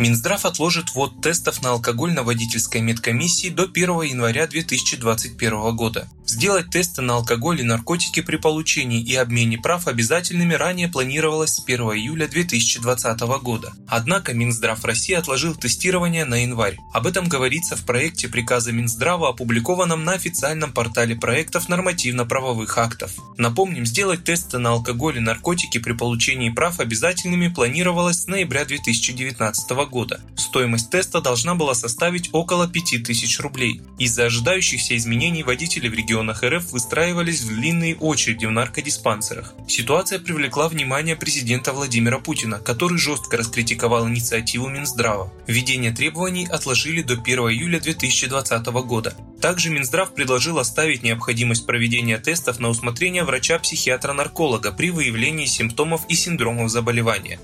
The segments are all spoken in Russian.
Минздрав отложит ввод тестов на алкоголь на водительской медкомиссии до 1 января 2021 года. Сделать тесты на алкоголь и наркотики при получении и обмене прав обязательными ранее планировалось с 1 июля 2020 года. Однако Минздрав России отложил тестирование на январь. Об этом говорится в проекте приказа Минздрава, опубликованном на официальном портале проектов нормативно-правовых актов. Напомним, сделать тесты на алкоголь и наркотики при получении прав обязательными планировалось с ноября 2019 года года. Стоимость теста должна была составить около 5000 рублей. Из-за ожидающихся изменений водители в регионах РФ выстраивались в длинные очереди в наркодиспансерах. Ситуация привлекла внимание президента Владимира Путина, который жестко раскритиковал инициативу Минздрава. Введение требований отложили до 1 июля 2020 года. Также Минздрав предложил оставить необходимость проведения тестов на усмотрение врача-психиатра-нарколога при выявлении симптомов и синдромов заболевания.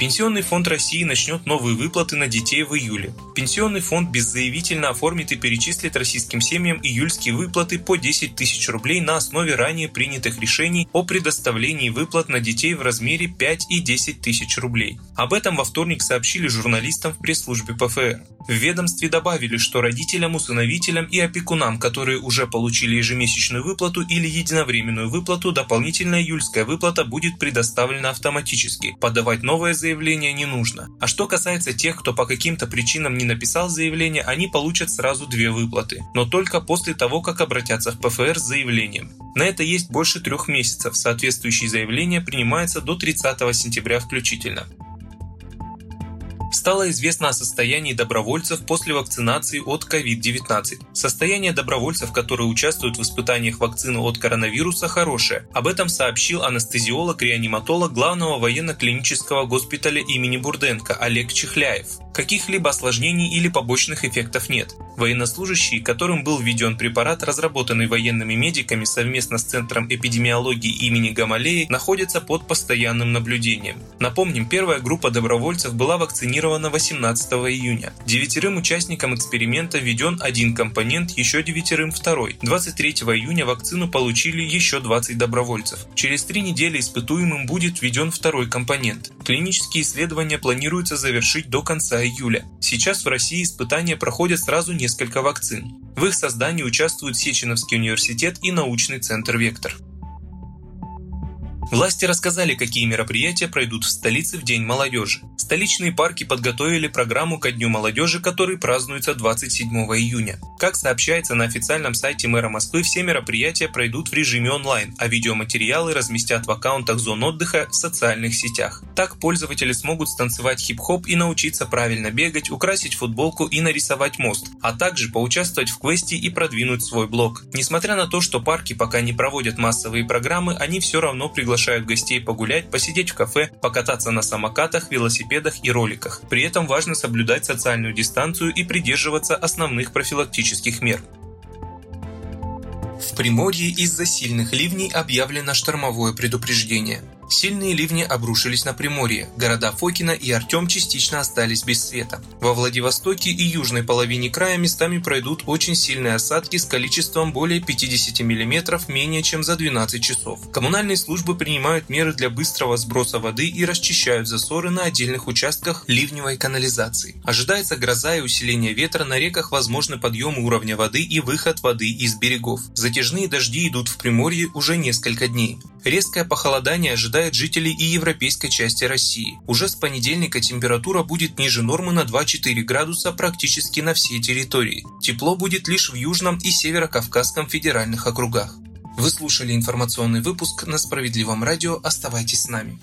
Пенсионный фонд России начнет новые выплаты на детей в июле. Пенсионный фонд беззаявительно оформит и перечислит российским семьям июльские выплаты по 10 тысяч рублей на основе ранее принятых решений о предоставлении выплат на детей в размере 5 и 10 тысяч рублей. Об этом во вторник сообщили журналистам в пресс-службе ПФР. В ведомстве добавили, что родителям, усыновителям и опекунам, которые уже получили ежемесячную выплату или единовременную выплату, дополнительная июльская выплата будет предоставлена автоматически. Подавать новое заявление заявление не нужно. А что касается тех, кто по каким-то причинам не написал заявление, они получат сразу две выплаты, но только после того, как обратятся в ПФР с заявлением. На это есть больше трех месяцев, соответствующие заявления принимаются до 30 сентября включительно стало известно о состоянии добровольцев после вакцинации от COVID-19. Состояние добровольцев, которые участвуют в испытаниях вакцины от коронавируса, хорошее. Об этом сообщил анестезиолог-реаниматолог главного военно-клинического госпиталя имени Бурденко Олег Чехляев. Каких-либо осложнений или побочных эффектов нет. Военнослужащие, которым был введен препарат, разработанный военными медиками совместно с Центром эпидемиологии имени Гамалеи, находятся под постоянным наблюдением. Напомним, первая группа добровольцев была вакцинирована 18 июня. Девятерым участникам эксперимента введен один компонент, еще девятерым второй. 23 июня вакцину получили еще 20 добровольцев. Через три недели испытуемым будет введен второй компонент. Клинические исследования планируется завершить до конца июля. Сейчас в России испытания проходят сразу несколько вакцин. В их создании участвуют Сеченовский университет и научный центр «Вектор». Власти рассказали, какие мероприятия пройдут в столице в День молодежи. Столичные парки подготовили программу ко Дню молодежи, который празднуется 27 июня. Как сообщается на официальном сайте мэра Москвы, все мероприятия пройдут в режиме онлайн, а видеоматериалы разместят в аккаунтах зон отдыха в социальных сетях. Так пользователи смогут станцевать хип-хоп и научиться правильно бегать, украсить футболку и нарисовать мост, а также поучаствовать в квесте и продвинуть свой блог. Несмотря на то, что парки пока не проводят массовые программы, они все равно приглашают приглашают гостей погулять, посидеть в кафе, покататься на самокатах, велосипедах и роликах. При этом важно соблюдать социальную дистанцию и придерживаться основных профилактических мер. В Приморье из-за сильных ливней объявлено штормовое предупреждение. Сильные ливни обрушились на Приморье. Города Фокина и Артем частично остались без света. Во Владивостоке и южной половине края местами пройдут очень сильные осадки с количеством более 50 мм менее чем за 12 часов. Коммунальные службы принимают меры для быстрого сброса воды и расчищают засоры на отдельных участках ливневой канализации. Ожидается гроза и усиление ветра, на реках возможны подъем уровня воды и выход воды из берегов. Затяжные дожди идут в Приморье уже несколько дней. Резкое похолодание ожидает жителей и европейской части России. Уже с понедельника температура будет ниже нормы на 2-4 градуса практически на всей территории. Тепло будет лишь в Южном и Северо-Кавказском федеральных округах. Вы слушали информационный выпуск на Справедливом радио. Оставайтесь с нами.